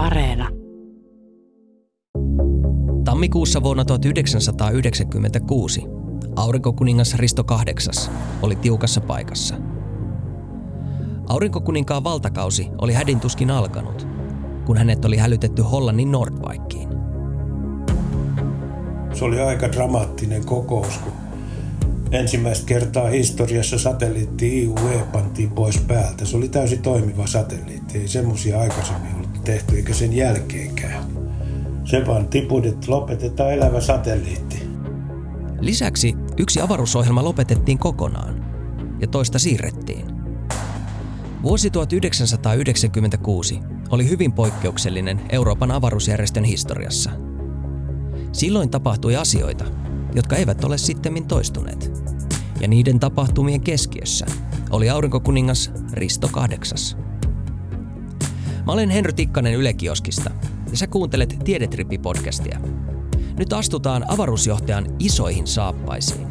Areena. Tammikuussa vuonna 1996 aurinkokuningas Risto VIII oli tiukassa paikassa. Aurinkokuninkaan valtakausi oli hädintuskin alkanut, kun hänet oli hälytetty Hollannin Nordvikiin. Se oli aika dramaattinen kokous, kun ensimmäistä kertaa historiassa satelliitti IUE pantiin pois päältä. Se oli täysin toimiva satelliitti. Ei semmoisia aikaisemmin eikä sen jälkeenkään. Se vaan tiput, että lopetetaan elävä satelliitti. Lisäksi yksi avaruusohjelma lopetettiin kokonaan ja toista siirrettiin. Vuosi 1996 oli hyvin poikkeuksellinen Euroopan avaruusjärjestön historiassa. Silloin tapahtui asioita, jotka eivät ole sittemmin toistuneet. Ja niiden tapahtumien keskiössä oli aurinkokuningas Risto VIII. Mä olen Henry Tikkanen Yle Kioskista ja sä kuuntelet Tiedetrippi-podcastia. Nyt astutaan avaruusjohtajan isoihin saappaisiin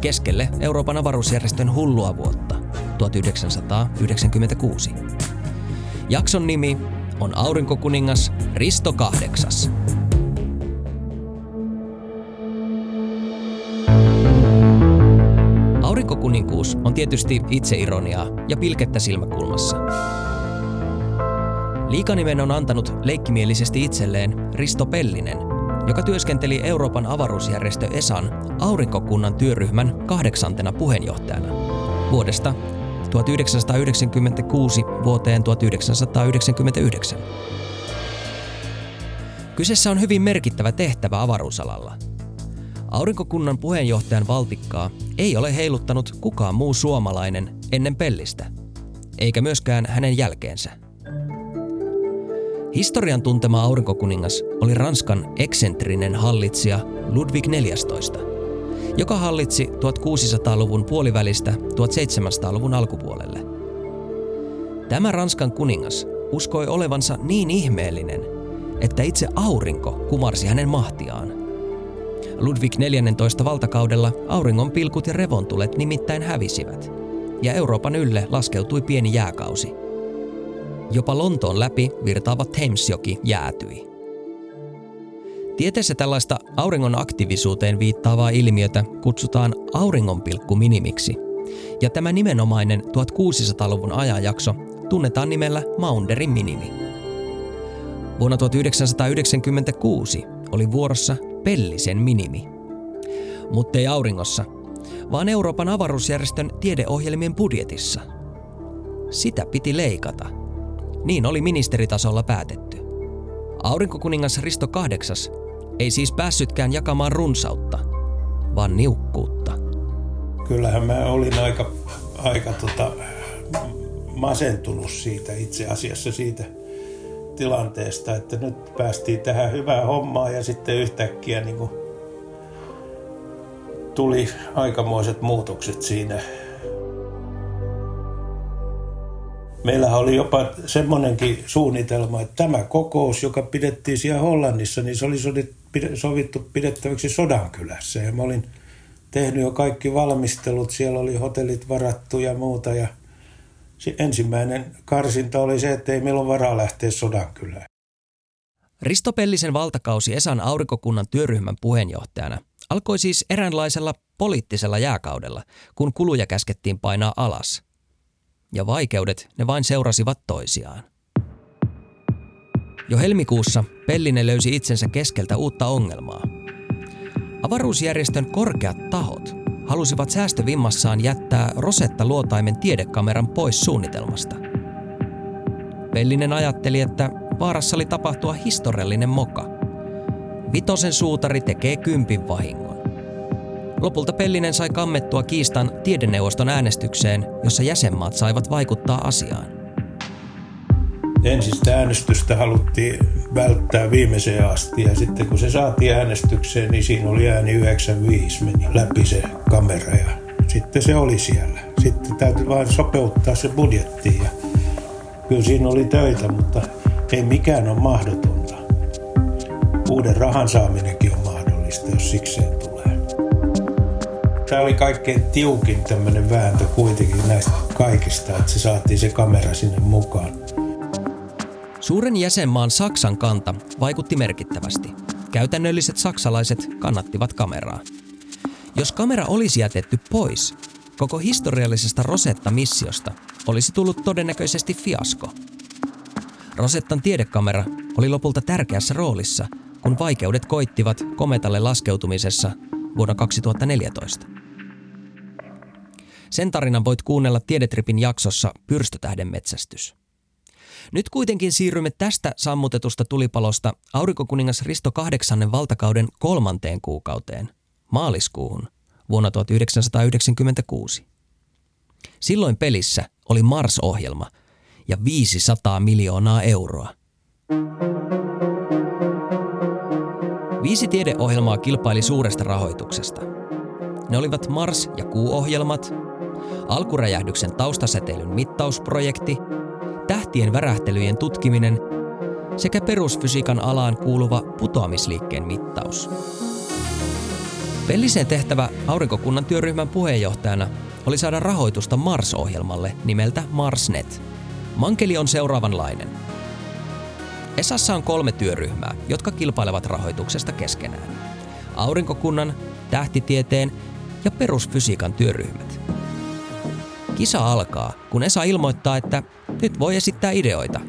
keskelle Euroopan avaruusjärjestön hullua vuotta 1996. Jakson nimi on Aurinkokuningas Risto VIII. Aurinkokuninkuus on tietysti itseironiaa ja pilkettä silmäkulmassa. Liikanimen on antanut leikkimielisesti itselleen Risto Pellinen, joka työskenteli Euroopan avaruusjärjestö ESAN aurinkokunnan työryhmän kahdeksantena puheenjohtajana vuodesta 1996 vuoteen 1999. Kyseessä on hyvin merkittävä tehtävä avaruusalalla. Aurinkokunnan puheenjohtajan valtikkaa ei ole heiluttanut kukaan muu suomalainen ennen Pellistä, eikä myöskään hänen jälkeensä. Historian tuntema aurinkokuningas oli Ranskan eksentrinen hallitsija Ludwig XIV, joka hallitsi 1600-luvun puolivälistä 1700-luvun alkupuolelle. Tämä Ranskan kuningas uskoi olevansa niin ihmeellinen, että itse aurinko kumarsi hänen mahtiaan. Ludwig XIV valtakaudella auringon pilkut ja revontulet nimittäin hävisivät, ja Euroopan ylle laskeutui pieni jääkausi – Jopa Lontoon läpi virtaava Thamesjoki jäätyi. Tieteessä tällaista auringon aktiivisuuteen viittaavaa ilmiötä kutsutaan auringonpilkkuminimiksi, ja tämä nimenomainen 1600-luvun ajanjakso tunnetaan nimellä Maunderin minimi. Vuonna 1996 oli vuorossa Pellisen minimi. Mutta ei auringossa, vaan Euroopan avaruusjärjestön tiedeohjelmien budjetissa. Sitä piti leikata – niin oli ministeritasolla päätetty. Aurinkokuningas Risto VIII ei siis päässytkään jakamaan runsautta, vaan niukkuutta. Kyllähän mä olin aika, aika tota, masentunut siitä itse asiassa siitä tilanteesta, että nyt päästiin tähän hyvään hommaan ja sitten yhtäkkiä niin kuin tuli aikamoiset muutokset siinä Meillähän oli jopa semmoinenkin suunnitelma, että tämä kokous, joka pidettiin siellä Hollannissa, niin se oli sovittu pidettäväksi Sodankylässä. Ja mä olin tehnyt jo kaikki valmistelut, siellä oli hotellit varattu ja muuta. Ja ensimmäinen karsinta oli se, että ei meillä ole varaa lähteä Sodankylään. Risto Pellisen valtakausi Esan aurinkokunnan työryhmän puheenjohtajana alkoi siis eräänlaisella poliittisella jääkaudella, kun kuluja käskettiin painaa alas – ja vaikeudet ne vain seurasivat toisiaan. Jo helmikuussa Pellinen löysi itsensä keskeltä uutta ongelmaa. Avaruusjärjestön korkeat tahot halusivat säästövimmassaan jättää Rosetta-luotaimen tiedekameran pois suunnitelmasta. Pellinen ajatteli, että vaarassa oli tapahtua historiallinen moka. Vitosen suutari tekee kympin vahingon. Lopulta Pellinen sai kammettua kiistan tiedeneuvoston äänestykseen, jossa jäsenmaat saivat vaikuttaa asiaan. Ensin sitä äänestystä haluttiin välttää viimeiseen asti ja sitten kun se saatiin äänestykseen, niin siinä oli ääni 95, meni läpi se kamera ja sitten se oli siellä. Sitten täytyy vain sopeuttaa se budjettiin ja kyllä siinä oli töitä, mutta ei mikään ole mahdotonta. Uuden rahan saaminenkin on mahdollista, jos sikseen tulee tämä oli kaikkein tiukin tämmöinen vääntö kuitenkin näistä kaikista, että se saatiin se kamera sinne mukaan. Suuren jäsenmaan Saksan kanta vaikutti merkittävästi. Käytännölliset saksalaiset kannattivat kameraa. Jos kamera olisi jätetty pois, koko historiallisesta Rosetta-missiosta olisi tullut todennäköisesti fiasko. Rosettan tiedekamera oli lopulta tärkeässä roolissa, kun vaikeudet koittivat kometalle laskeutumisessa vuonna 2014. Sen tarinan voit kuunnella Tiedetripin jaksossa Pyrstötähden metsästys. Nyt kuitenkin siirrymme tästä sammutetusta tulipalosta aurinkokuningas Risto kahdeksannen valtakauden kolmanteen kuukauteen, maaliskuuhun, vuonna 1996. Silloin pelissä oli Mars-ohjelma ja 500 miljoonaa euroa. Viisi tiedeohjelmaa kilpaili suuresta rahoituksesta. Ne olivat Mars- ja Kuu-ohjelmat, alkuräjähdyksen taustasäteilyn mittausprojekti, tähtien värähtelyjen tutkiminen sekä perusfysiikan alaan kuuluva putoamisliikkeen mittaus. Pellisen tehtävä aurinkokunnan työryhmän puheenjohtajana oli saada rahoitusta Mars-ohjelmalle nimeltä Marsnet. Mankeli on seuraavanlainen. Esassa on kolme työryhmää, jotka kilpailevat rahoituksesta keskenään. Aurinkokunnan, tähtitieteen ja perusfysiikan työryhmät. Kisa alkaa, kun Esa ilmoittaa, että nyt voi esittää ideoita.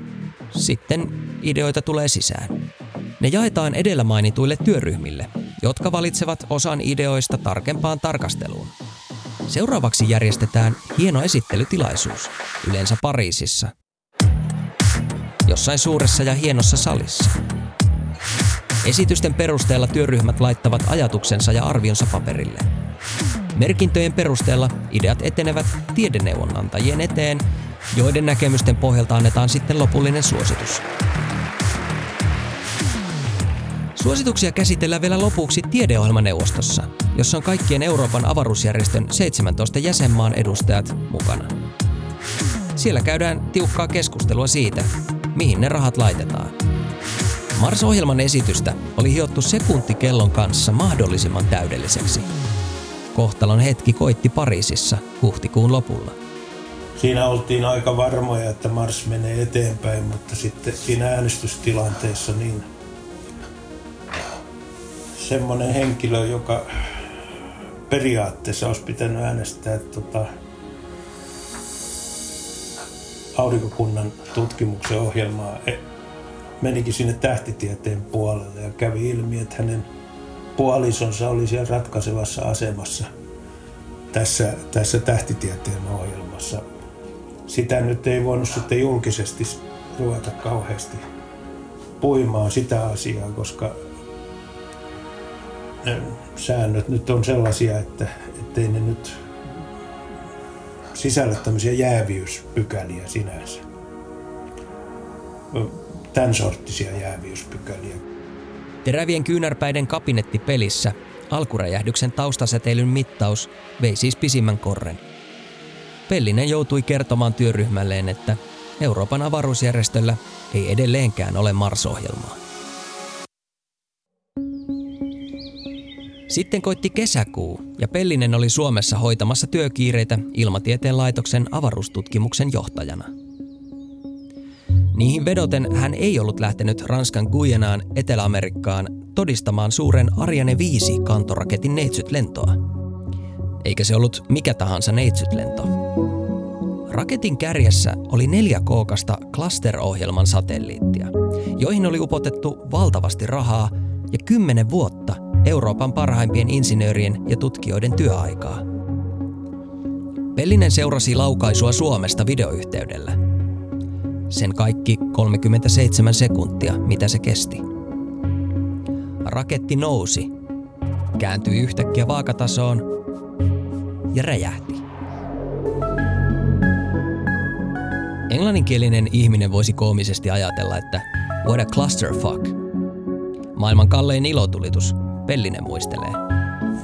Sitten ideoita tulee sisään. Ne jaetaan edellä mainituille työryhmille, jotka valitsevat osan ideoista tarkempaan tarkasteluun. Seuraavaksi järjestetään hieno esittelytilaisuus, yleensä Pariisissa. Jossain suuressa ja hienossa salissa. Esitysten perusteella työryhmät laittavat ajatuksensa ja arvionsa paperille. Merkintöjen perusteella ideat etenevät tiedeneuvonantajien eteen, joiden näkemysten pohjalta annetaan sitten lopullinen suositus. Suosituksia käsitellään vielä lopuksi tiedeohjelmaneuvostossa, jossa on kaikkien Euroopan avaruusjärjestön 17 jäsenmaan edustajat mukana. Siellä käydään tiukkaa keskustelua siitä, mihin ne rahat laitetaan. Mars-ohjelman esitystä oli hiottu sekuntikellon kanssa mahdollisimman täydelliseksi. Kohtalon hetki koitti Pariisissa huhtikuun lopulla. Siinä oltiin aika varmoja, että Mars menee eteenpäin, mutta sitten siinä äänestystilanteessa niin semmoinen henkilö, joka periaatteessa olisi pitänyt äänestää tota, aurinkokunnan tutkimuksen ohjelmaa, e, menikin sinne tähtitieteen puolelle ja kävi ilmi, että hänen puolisonsa oli siellä ratkaisevassa asemassa tässä, tässä tähtitieteen ohjelmassa. Sitä nyt ei voinut sitten julkisesti ruveta kauheasti puimaan sitä asiaa, koska säännöt nyt on sellaisia, että ettei ne nyt sisällä tämmöisiä jääviyspykäliä sinänsä. Tämän sorttisia jääviyspykäliä. Terävien kyynärpäiden kabinettipelissä alkuräjähdyksen taustasäteilyn mittaus vei siis pisimmän korren. Pellinen joutui kertomaan työryhmälleen, että Euroopan avaruusjärjestöllä ei edelleenkään ole Mars-ohjelmaa. Sitten koitti kesäkuu ja Pellinen oli Suomessa hoitamassa työkiireitä Ilmatieteen laitoksen avaruustutkimuksen johtajana. Niihin vedoten hän ei ollut lähtenyt Ranskan Guyanaan Etelä-Amerikkaan todistamaan suuren Ariane 5 kantoraketin neitsytlentoa. Eikä se ollut mikä tahansa neitsytlento. Raketin kärjessä oli neljä kookasta cluster-ohjelman satelliittia, joihin oli upotettu valtavasti rahaa ja kymmenen vuotta Euroopan parhaimpien insinöörien ja tutkijoiden työaikaa. Pellinen seurasi laukaisua Suomesta videoyhteydellä. Sen kaikki 37 sekuntia, mitä se kesti. Raketti nousi, kääntyi yhtäkkiä vaakatasoon ja räjähti. Englanninkielinen ihminen voisi koomisesti ajatella, että what a clusterfuck. Maailman kallein ilotulitus, Pellinen muistelee.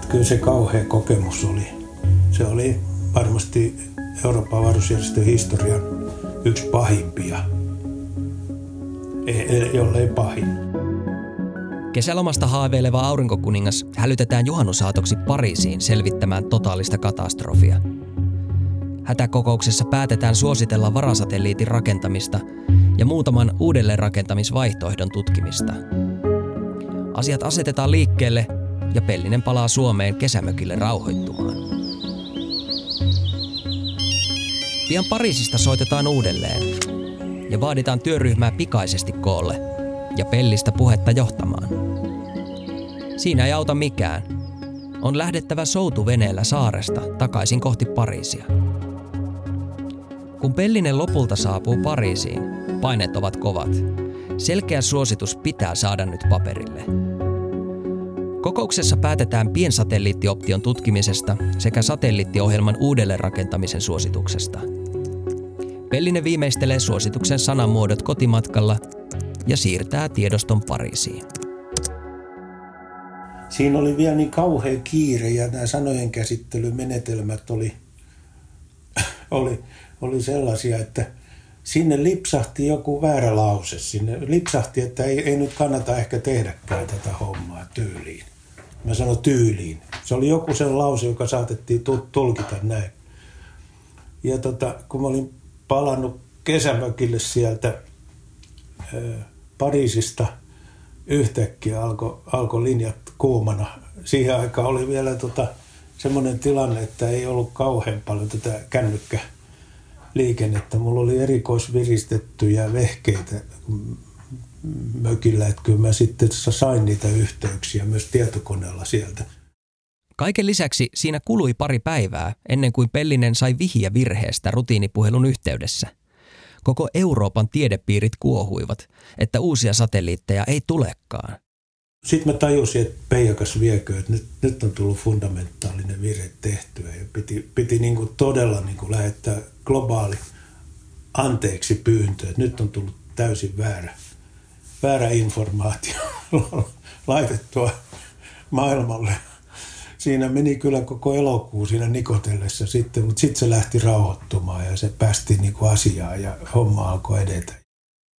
Kyllä se kauhea kokemus oli. Se oli varmasti Euroopan avaruusjärjestön historian yksi pahimpia, jollei pahin. Kesälomasta haaveileva aurinkokuningas hälytetään juhannusaatoksi Pariisiin selvittämään totaalista katastrofia. Hätäkokouksessa päätetään suositella varasatelliitin rakentamista ja muutaman uudelleenrakentamisvaihtoehdon tutkimista. Asiat asetetaan liikkeelle ja Pellinen palaa Suomeen kesämökille rauhoittumaan. Pian Pariisista soitetaan uudelleen ja vaaditaan työryhmää pikaisesti koolle ja Pellistä puhetta johtamaan. Siinä ei auta mikään. On lähdettävä soutuveneellä saaresta takaisin kohti Pariisia. Kun Pellinen lopulta saapuu Pariisiin, paineet ovat kovat. Selkeä suositus pitää saada nyt paperille. Kokouksessa päätetään piensatelliittioption tutkimisesta sekä satelliittiohjelman uudelleenrakentamisen suosituksesta. Pellinen viimeistelee suosituksen sanamuodot kotimatkalla ja siirtää tiedoston Pariisiin. Siinä oli vielä niin kauhea kiire ja nämä sanojen käsittelymenetelmät oli, oli, oli sellaisia, että sinne lipsahti joku väärä lause. Sinne lipsahti, että ei, ei nyt kannata ehkä tehdäkään tätä hommaa tyyliin. Mä sanon tyyliin. Se oli joku sen lause, joka saatettiin tulkita näin. Ja tota, kun mä olin palannut kesämökille sieltä Pariisista yhtäkkiä alkoi alko linjat kuumana. Siihen aikaan oli vielä tota, semmoinen tilanne, että ei ollut kauhean paljon tätä kännykkäliikennettä. Mulla oli erikoisviristettyjä vehkeitä mökillä, että kyllä mä sitten sain niitä yhteyksiä myös tietokoneella sieltä. Kaiken lisäksi siinä kului pari päivää ennen kuin Pellinen sai vihiä virheestä rutiinipuhelun yhteydessä. Koko Euroopan tiedepiirit kuohuivat, että uusia satelliitteja ei tulekaan. Sitten mä tajusin, että Peijakas viekö, että nyt, nyt on tullut fundamentaalinen virhe tehtyä ja piti, piti niin kuin todella niin kuin lähettää globaali anteeksi pyyntö, että nyt on tullut täysin väärä, väärä informaatio laitettua maailmalle siinä meni kyllä koko elokuu siinä nikotellessa sitten, mutta sitten se lähti rauhoittumaan ja se päästi niin kuin asiaan ja homma alkoi edetä.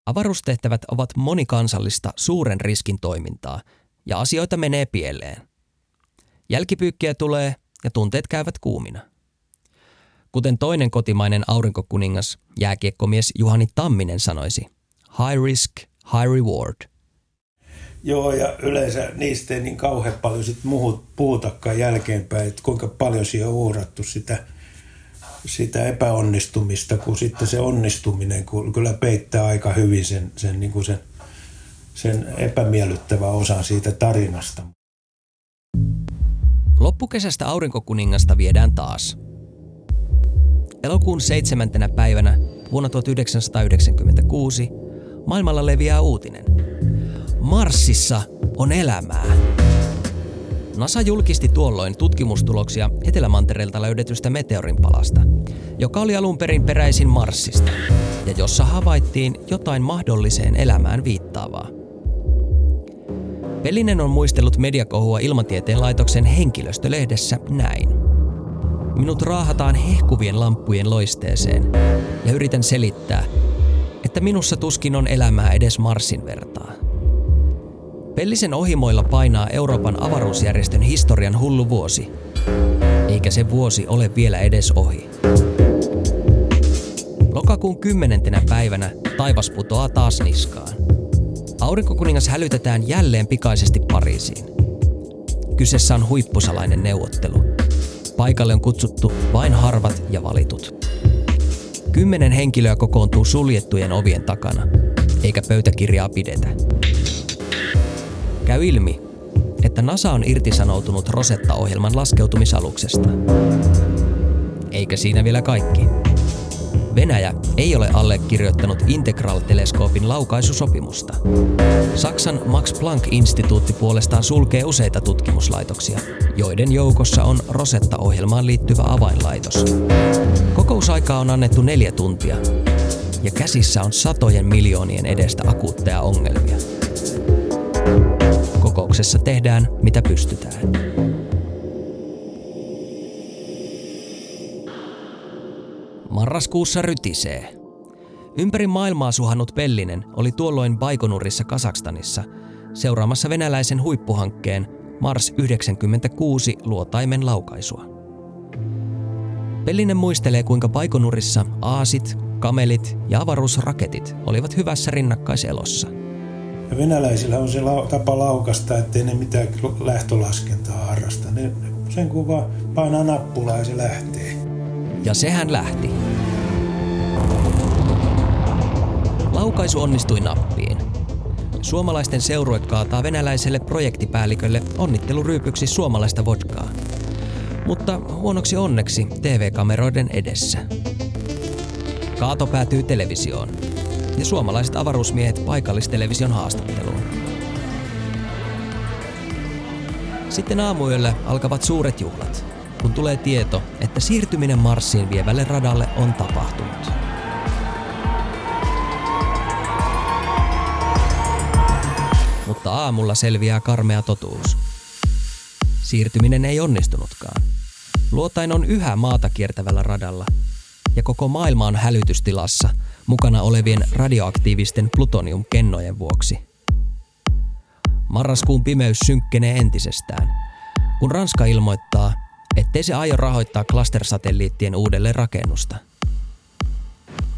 Avaruustehtävät ovat monikansallista suuren riskin toimintaa ja asioita menee pieleen. Jälkipyykkiä tulee ja tunteet käyvät kuumina. Kuten toinen kotimainen aurinkokuningas, jääkiekkomies Juhani Tamminen sanoisi, high risk, high reward – Joo, ja yleensä niistä ei niin kauhean paljon sit muhut, puhutakaan jälkeenpäin, että kuinka paljon siihen on uhrattu sitä, sitä epäonnistumista, kun sitten se onnistuminen kun kyllä peittää aika hyvin sen, sen, niin kuin sen, sen epämiellyttävän osan siitä tarinasta. Loppukesästä aurinkokuningasta viedään taas. Elokuun seitsemäntenä päivänä vuonna 1996 maailmalla leviää uutinen – Marsissa on elämää. NASA julkisti tuolloin tutkimustuloksia Etelämantereelta löydetystä meteorinpalasta, joka oli alun perin peräisin Marsista ja jossa havaittiin jotain mahdolliseen elämään viittaavaa. Pelinen on muistellut mediakohua ilmatieteen laitoksen henkilöstölehdessä näin. Minut raahataan hehkuvien lamppujen loisteeseen ja yritän selittää, että minussa tuskin on elämää edes Marsin vertaa. Pellisen ohimoilla painaa Euroopan avaruusjärjestön historian hullu vuosi. Eikä se vuosi ole vielä edes ohi. Lokakuun kymmenentenä päivänä taivas putoaa taas niskaan. Aurinkokuningas hälytetään jälleen pikaisesti Pariisiin. Kyseessä on huippusalainen neuvottelu. Paikalle on kutsuttu vain harvat ja valitut. Kymmenen henkilöä kokoontuu suljettujen ovien takana, eikä pöytäkirjaa pidetä. Käy ilmi, että NASA on irtisanoutunut Rosetta-ohjelman laskeutumisaluksesta. Eikä siinä vielä kaikki. Venäjä ei ole allekirjoittanut Integral-teleskoopin laukaisusopimusta. Saksan Max Planck-instituutti puolestaan sulkee useita tutkimuslaitoksia, joiden joukossa on Rosetta-ohjelmaan liittyvä avainlaitos. Kokousaikaa on annettu neljä tuntia, ja käsissä on satojen miljoonien edestä akuutteja ongelmia. Kokouksessa tehdään mitä pystytään. Marraskuussa rytisee. Ympäri maailmaa suhannut Pellinen oli tuolloin Baikonurissa Kasakstanissa seuraamassa venäläisen huippuhankkeen Mars 96 luotaimen laukaisua. Pellinen muistelee, kuinka Baikonurissa aasit, kamelit ja avaruusraketit olivat hyvässä rinnakkaiselossa. Ja venäläisillä on se tapa laukasta, ettei ne mitään lähtölaskentaa harrasta. Ne sen kun vaan painaa nappulaa ja se lähtee. Ja sehän lähti. Laukaisu onnistui nappiin. Suomalaisten seurue kaataa venäläiselle projektipäällikölle onnitteluryypyksi suomalaista vodkaa. Mutta huonoksi onneksi TV-kameroiden edessä. Kaato päätyy televisioon ja suomalaiset avaruusmiehet paikallistelevision haastatteluun. Sitten aamuyöllä alkavat suuret juhlat, kun tulee tieto, että siirtyminen Marsiin vievälle radalle on tapahtunut. Mutta aamulla selviää karmea totuus. Siirtyminen ei onnistunutkaan. Luotain on yhä maata kiertävällä radalla ja koko maailma on hälytystilassa mukana olevien radioaktiivisten plutoniumkennojen vuoksi. Marraskuun pimeys synkkenee entisestään, kun Ranska ilmoittaa, ettei se aio rahoittaa cluster-satelliittien uudelleen rakennusta.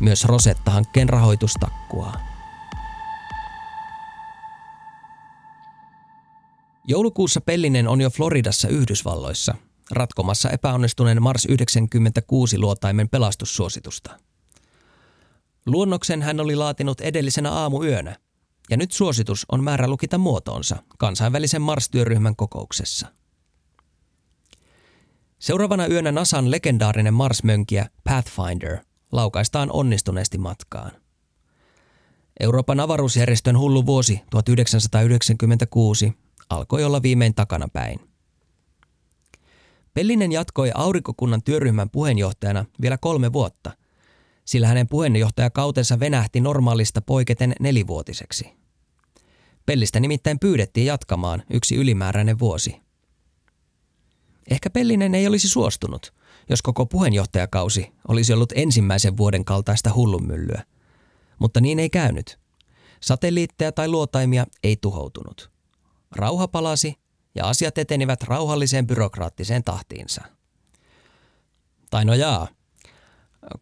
Myös Rosetta-hankkeen rahoitus takkuaa. Joulukuussa Pellinen on jo Floridassa Yhdysvalloissa – ratkomassa epäonnistuneen Mars 96 luotaimen pelastussuositusta. Luonnoksen hän oli laatinut edellisenä aamuyönä, ja nyt suositus on määrä lukita muotoonsa kansainvälisen Mars-työryhmän kokouksessa. Seuraavana yönä NASAn legendaarinen Mars-mönkiä Pathfinder laukaistaan onnistuneesti matkaan. Euroopan avaruusjärjestön hullu vuosi 1996 alkoi olla viimein takana päin. Pellinen jatkoi aurinkokunnan työryhmän puheenjohtajana vielä kolme vuotta, sillä hänen puheenjohtajakautensa venähti normaalista poiketen nelivuotiseksi. Pellistä nimittäin pyydettiin jatkamaan yksi ylimääräinen vuosi. Ehkä Pellinen ei olisi suostunut, jos koko puheenjohtajakausi olisi ollut ensimmäisen vuoden kaltaista hullunmyllyä. Mutta niin ei käynyt. Satelliitteja tai luotaimia ei tuhoutunut. Rauha palasi ja asiat etenivät rauhalliseen byrokraattiseen tahtiinsa. Tai no jaa,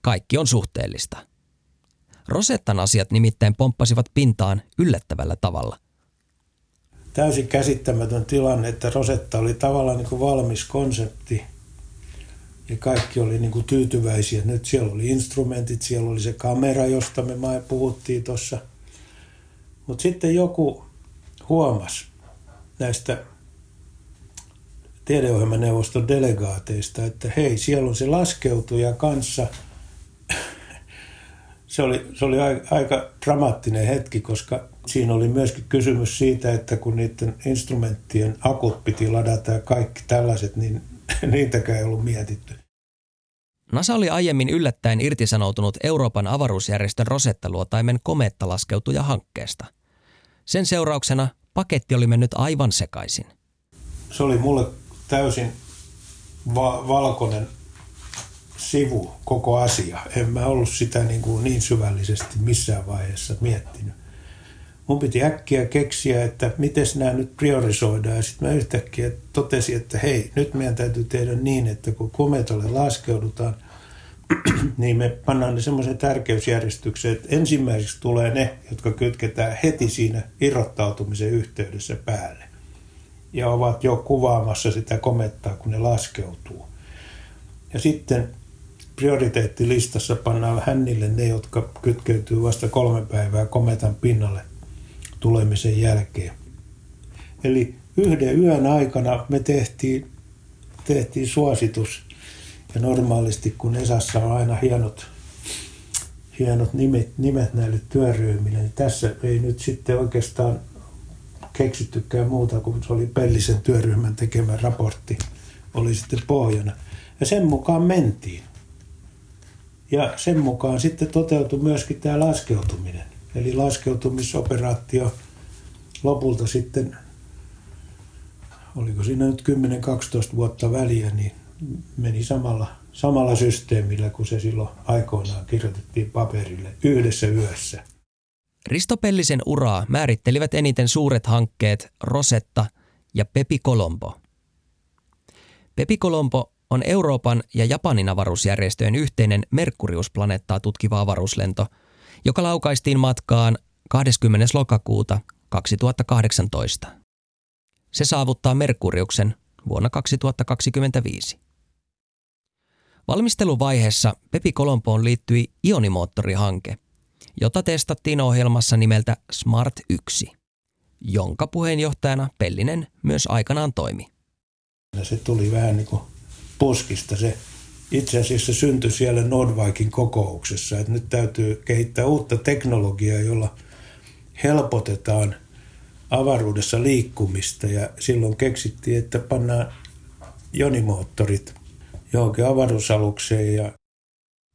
kaikki on suhteellista. Rosettan asiat nimittäin pomppasivat pintaan yllättävällä tavalla. Täysin käsittämätön tilanne, että Rosetta oli tavallaan niin kuin valmis konsepti ja kaikki oli niin kuin tyytyväisiä. Nyt siellä oli instrumentit, siellä oli se kamera, josta me puhuttiin tuossa. Mutta sitten joku huomasi näistä tiedeohjelmaneuvoston delegaateista, että hei, siellä on se laskeutuja kanssa. Se oli, se oli aika dramaattinen hetki, koska siinä oli myöskin kysymys siitä, että kun niiden instrumenttien akut piti ladata ja kaikki tällaiset, niin niitäkään ei ollut mietitty. NASA oli aiemmin yllättäen irtisanoutunut Euroopan avaruusjärjestön Rosetta-luotaimen komeettalaskeutuja hankkeesta. Sen seurauksena paketti oli mennyt aivan sekaisin. Se oli mulle täysin va- valkoinen sivu koko asia. En mä ollut sitä niin, kuin niin syvällisesti missään vaiheessa miettinyt. Mun piti äkkiä keksiä, että miten nämä nyt priorisoidaan. Ja sitten mä yhtäkkiä totesin, että hei, nyt meidän täytyy tehdä niin, että kun kometolle laskeudutaan, niin me pannaan ne semmoisen tärkeysjärjestykseen, että ensimmäiseksi tulee ne, jotka kytketään heti siinä irrottautumisen yhteydessä päälle ja ovat jo kuvaamassa sitä komettaa, kun ne laskeutuu. Ja sitten prioriteettilistassa pannaan hännille ne, jotka kytkeytyy vasta kolme päivää kometan pinnalle tulemisen jälkeen. Eli yhden yön aikana me tehtiin, tehtiin suositus. Ja normaalisti, kun Esassa on aina hienot, hienot nimet, nimet näille työryhmille, niin tässä ei nyt sitten oikeastaan keksittykään muuta kuin se oli Pellisen työryhmän tekemä raportti, oli sitten pohjana. Ja sen mukaan mentiin. Ja sen mukaan sitten toteutui myöskin tämä laskeutuminen. Eli laskeutumisoperaatio lopulta sitten, oliko siinä nyt 10-12 vuotta väliä, niin meni samalla, samalla systeemillä kuin se silloin aikoinaan kirjoitettiin paperille yhdessä yössä. Risto Pellisen uraa määrittelivät eniten suuret hankkeet Rosetta ja Pepi Colombo. Pepi Colombo on Euroopan ja Japanin avaruusjärjestöjen yhteinen Merkurius-planeettaa tutkiva avaruuslento, joka laukaistiin matkaan 20. lokakuuta 2018. Se saavuttaa Merkuriuksen vuonna 2025. Valmisteluvaiheessa Pepi Kolompoon liittyi ionimoottorihanke, jota testattiin ohjelmassa nimeltä Smart 1, jonka puheenjohtajana Pellinen myös aikanaan toimi. Se tuli vähän niin kuin puskista. Se itse asiassa syntyi siellä Nordvikin kokouksessa, että nyt täytyy kehittää uutta teknologiaa, jolla helpotetaan avaruudessa liikkumista ja silloin keksittiin, että pannaan jonimoottorit johonkin avaruusalukseen. Ja...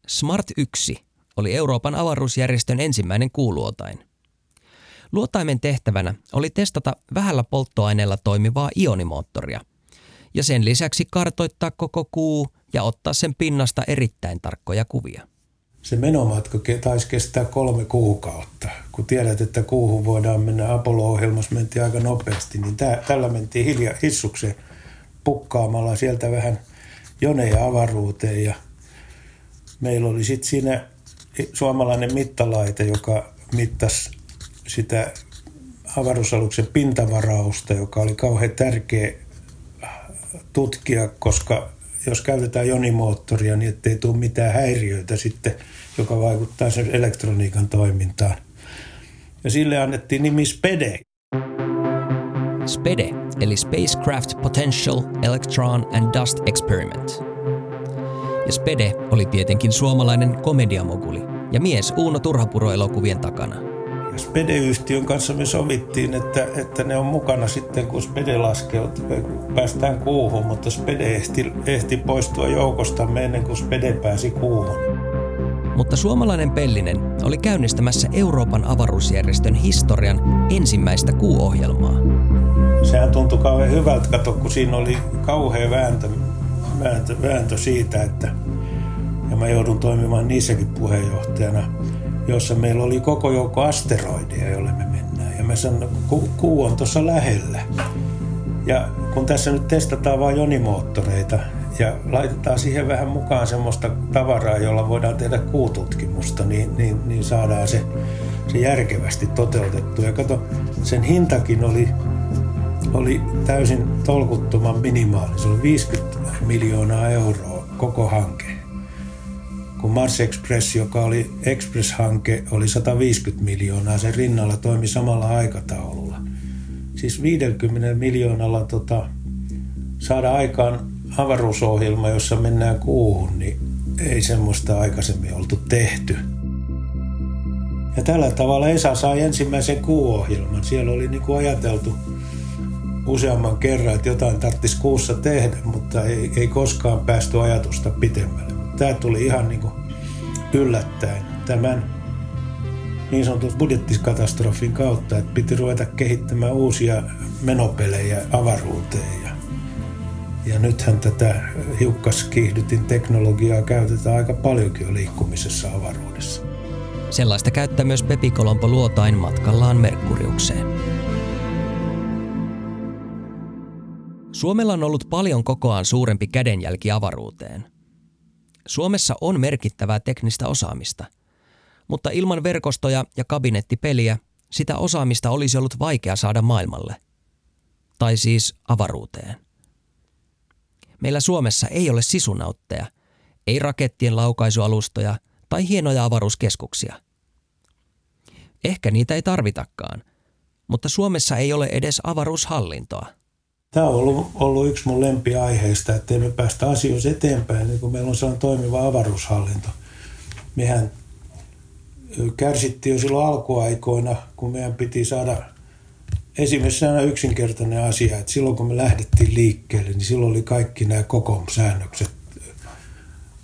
Smart 1 oli Euroopan avaruusjärjestön ensimmäinen kuuluotain. Luotaimen tehtävänä oli testata vähällä polttoaineella toimivaa ionimoottoria ja sen lisäksi kartoittaa koko kuu ja ottaa sen pinnasta erittäin tarkkoja kuvia. Se menomatka taisi kestää kolme kuukautta. Kun tiedät, että kuuhun voidaan mennä Apollo-ohjelmassa, mentiin aika nopeasti, niin tää, tällä mentiin hilja, hissukseen pukkaamalla sieltä vähän joneja avaruuteen. Ja meillä oli sitten siinä suomalainen mittalaite, joka mittasi sitä avaruusaluksen pintavarausta, joka oli kauhean tärkeä tutkia, koska jos käytetään jonimoottoria, niin ettei tule mitään häiriöitä sitten, joka vaikuttaa sen elektroniikan toimintaan. Ja sille annettiin nimi SPEDE. SPEDE, eli Spacecraft Potential Electron and Dust Experiment. Ja SPEDE oli tietenkin suomalainen komediamoguli ja mies Uuno Turhapuro-elokuvien takana – Spede-yhtiön kanssa me sovittiin, että, että ne on mukana sitten, kun Spede laskee, päästään kuuhun, mutta Spede ehti, ehti poistua joukostamme ennen kuin Spede pääsi kuuhun. Mutta suomalainen Pellinen oli käynnistämässä Euroopan avaruusjärjestön historian ensimmäistä kuuohjelmaa. Sehän tuntui kauhean hyvältä, kato, kun siinä oli kauhean vääntö, vääntö, vääntö siitä, että ja mä joudun toimimaan niissäkin puheenjohtajana – jossa meillä oli koko joukko asteroideja, joille me mennään. Ja mä sanoin, ku, kuu on tuossa lähellä. Ja kun tässä nyt testataan vain jonimoottoreita ja laitetaan siihen vähän mukaan semmoista tavaraa, jolla voidaan tehdä kuututkimusta, niin, niin, niin saadaan se, se järkevästi toteutettu. Ja kato, sen hintakin oli, oli täysin tolkuttoman minimaali. Se oli 50 miljoonaa euroa koko hanke kun Mars Express, joka oli Express-hanke, oli 150 miljoonaa, sen rinnalla toimi samalla aikataululla. Siis 50 miljoonalla tota, saada aikaan avaruusohjelma, jossa mennään kuuhun, niin ei semmoista aikaisemmin oltu tehty. Ja tällä tavalla ESA sai ensimmäisen kuuohjelman. Siellä oli niin kuin ajateltu useamman kerran, että jotain tarvitsisi kuussa tehdä, mutta ei, ei koskaan päästy ajatusta pitemmälle tämä tuli ihan niin kuin yllättäen tämän niin sanotun budjettikatastrofin kautta, että piti ruveta kehittämään uusia menopelejä avaruuteen. Ja, ja nythän tätä hiukkaskiihdytin teknologiaa käytetään aika paljonkin jo liikkumisessa avaruudessa. Sellaista käyttää myös Pepi Kolompo luotain matkallaan Merkuriukseen. Suomella on ollut paljon kokoaan suurempi kädenjälki avaruuteen – Suomessa on merkittävää teknistä osaamista, mutta ilman verkostoja ja kabinettipeliä sitä osaamista olisi ollut vaikea saada maailmalle. Tai siis avaruuteen. Meillä Suomessa ei ole sisunautteja, ei rakettien laukaisualustoja tai hienoja avaruuskeskuksia. Ehkä niitä ei tarvitakaan, mutta Suomessa ei ole edes avaruushallintoa – Tämä on ollut, ollut yksi mun lempiaiheista, että me päästä asioissa eteenpäin, niin kun meillä on sellainen toimiva avaruushallinto. Mehän kärsittiin jo silloin alkuaikoina, kun meidän piti saada esimerkiksi aina yksinkertainen asia, että silloin kun me lähdettiin liikkeelle, niin silloin oli kaikki nämä säännökset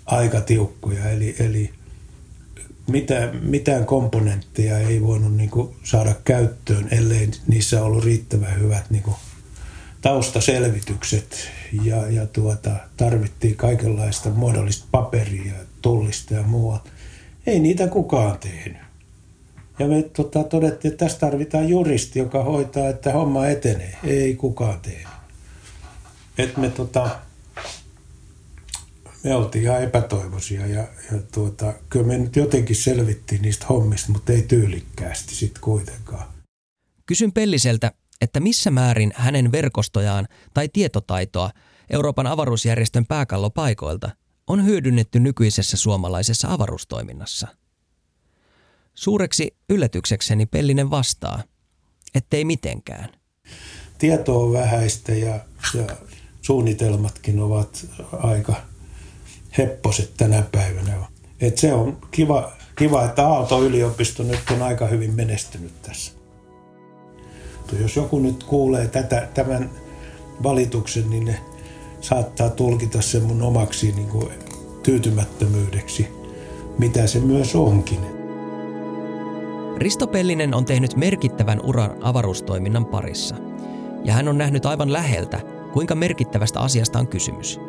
aika tiukkoja. Eli, eli mitään, mitään komponentteja ei voinut niin saada käyttöön, ellei niissä ollut riittävän hyvät niin taustaselvitykset ja, ja tuota, tarvittiin kaikenlaista muodollista paperia, tullista ja muuta. Ei niitä kukaan tehnyt. Ja me tota, todettiin, että tässä tarvitaan juristi, joka hoitaa, että homma etenee. Ei kukaan tehnyt. Et me tota, me oltiin ihan epätoivoisia ja, ja tuota, kyllä me nyt jotenkin selvittiin niistä hommista, mutta ei tyylikkäästi sitten kuitenkaan. Kysyn Pelliseltä, että missä määrin hänen verkostojaan tai tietotaitoa Euroopan avaruusjärjestön pääkallopaikoilta on hyödynnetty nykyisessä suomalaisessa avaruustoiminnassa. Suureksi yllätyksekseni Pellinen vastaa, ettei mitenkään. Tieto on vähäistä ja, ja suunnitelmatkin ovat aika hepposet tänä päivänä. Et se on kiva, kiva, että Aalto-yliopisto nyt on aika hyvin menestynyt tässä. Jos joku nyt kuulee tätä, tämän valituksen, niin ne saattaa tulkita sen mun omaksi niin kuin tyytymättömyydeksi, mitä se myös onkin. Risto Pellinen on tehnyt merkittävän uran avaruustoiminnan parissa. Ja hän on nähnyt aivan läheltä, kuinka merkittävästä asiasta on kysymys.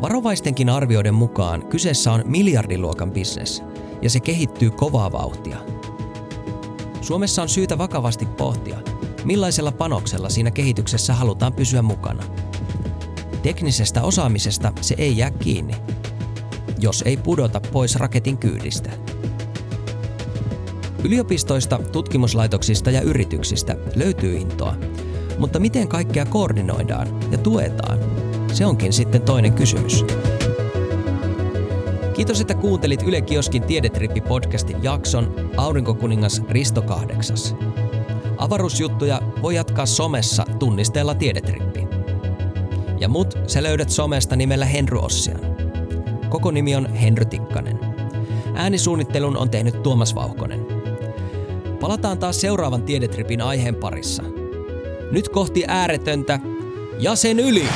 Varovaistenkin arvioiden mukaan kyseessä on miljardiluokan bisnes, ja se kehittyy kovaa vauhtia. Suomessa on syytä vakavasti pohtia, millaisella panoksella siinä kehityksessä halutaan pysyä mukana – Teknisestä osaamisesta se ei jää kiinni, jos ei pudota pois raketin kyydistä. Yliopistoista, tutkimuslaitoksista ja yrityksistä löytyy intoa, mutta miten kaikkea koordinoidaan ja tuetaan? Se onkin sitten toinen kysymys. Kiitos, että kuuntelit Yle Kioskin Tiedetrippi-podcastin jakson Aurinkokuningas Risto 8. Avaruusjuttuja voi jatkaa somessa tunnisteella Tiedetrippi. Ja mut sä löydät somesta nimellä Henry Ossian. Koko nimi on Henry Tikkanen. Äänisuunnittelun on tehnyt Tuomas Vauhkonen. Palataan taas seuraavan Tiedetripin aiheen parissa. Nyt kohti ääretöntä ja sen yli!